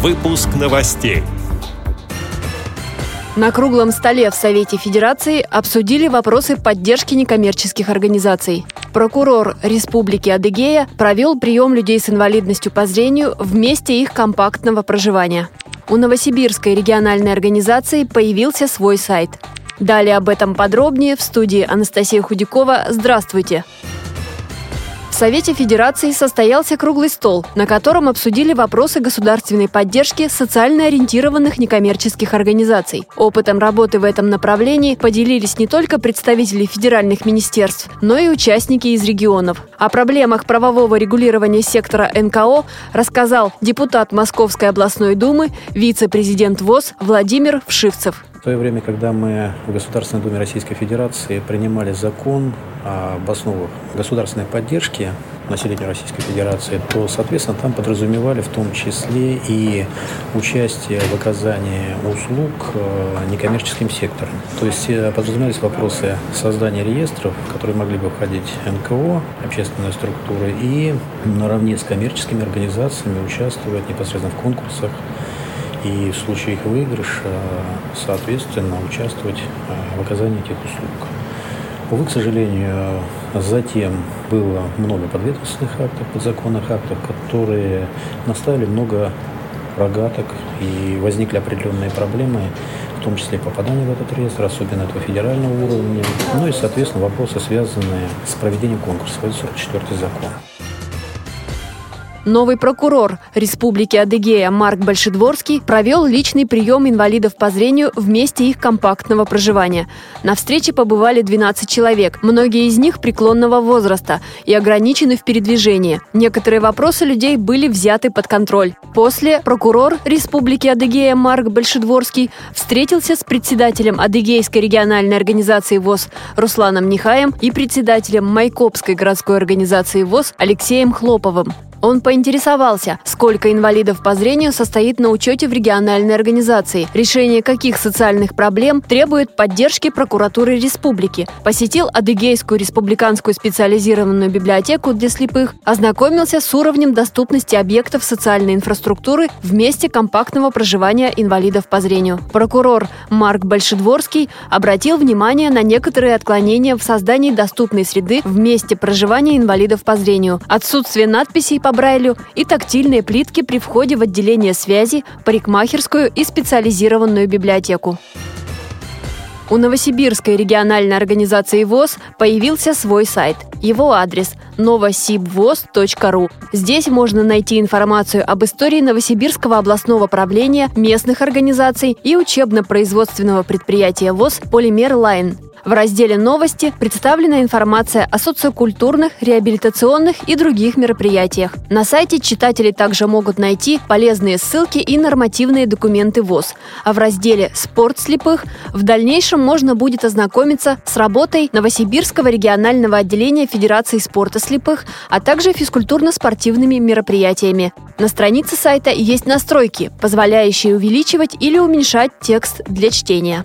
Выпуск новостей. На круглом столе в Совете Федерации обсудили вопросы поддержки некоммерческих организаций. Прокурор Республики Адыгея провел прием людей с инвалидностью по зрению в месте их компактного проживания. У Новосибирской региональной организации появился свой сайт. Далее об этом подробнее в студии Анастасия Худякова. Здравствуйте! Совете Федерации состоялся круглый стол, на котором обсудили вопросы государственной поддержки социально ориентированных некоммерческих организаций. Опытом работы в этом направлении поделились не только представители федеральных министерств, но и участники из регионов. О проблемах правового регулирования сектора НКО рассказал депутат Московской областной думы, вице-президент ВОЗ Владимир Вшивцев. В то время, когда мы в Государственной Думе Российской Федерации принимали закон об основах государственной поддержки населению Российской Федерации, то, соответственно, там подразумевали в том числе и участие в оказании услуг э, некоммерческим сектором. То есть э, подразумевались вопросы создания реестров, которые могли бы входить НКО, общественные структуры, и наравне с коммерческими организациями участвовать непосредственно в конкурсах и в случае их выигрыша, соответственно, участвовать э, в оказании этих услуг. Увы, к сожалению, затем было много подведомственных актов, подзаконных актов, которые наставили много рогаток и возникли определенные проблемы, в том числе попадание в этот реестр, особенно этого федерального уровня, ну и, соответственно, вопросы, связанные с проведением конкурса, 44 закон. Новый прокурор Республики Адыгея Марк Большедворский провел личный прием инвалидов по зрению в месте их компактного проживания. На встрече побывали 12 человек, многие из них преклонного возраста и ограничены в передвижении. Некоторые вопросы людей были взяты под контроль. После прокурор Республики Адыгея Марк Большедворский встретился с председателем Адыгейской региональной организации ВОЗ Русланом Нихаем и председателем Майкопской городской организации ВОЗ Алексеем Хлоповым. Он поинтересовался, сколько инвалидов по зрению состоит на учете в региональной организации, решение каких социальных проблем требует поддержки прокуратуры республики, посетил Адыгейскую республиканскую специализированную библиотеку для слепых, ознакомился с уровнем доступности объектов социальной инфраструктуры в месте компактного проживания инвалидов по зрению. Прокурор Марк Большедворский обратил внимание на некоторые отклонения в создании доступной среды в месте проживания инвалидов по зрению, отсутствие надписей по Брайлю и тактильные плитки при входе в отделение связи, парикмахерскую и специализированную библиотеку. У Новосибирской региональной организации ВОЗ появился свой сайт. Его адрес – новосибвоз.ру. Здесь можно найти информацию об истории Новосибирского областного правления, местных организаций и учебно-производственного предприятия ВОЗ «Полимер Лайн». В разделе «Новости» представлена информация о социокультурных, реабилитационных и других мероприятиях. На сайте читатели также могут найти полезные ссылки и нормативные документы ВОЗ. А в разделе «Спорт слепых» в дальнейшем можно будет ознакомиться с работой Новосибирского регионального отделения Федерации спорта слепых, а также физкультурно-спортивными мероприятиями. На странице сайта есть настройки, позволяющие увеличивать или уменьшать текст для чтения.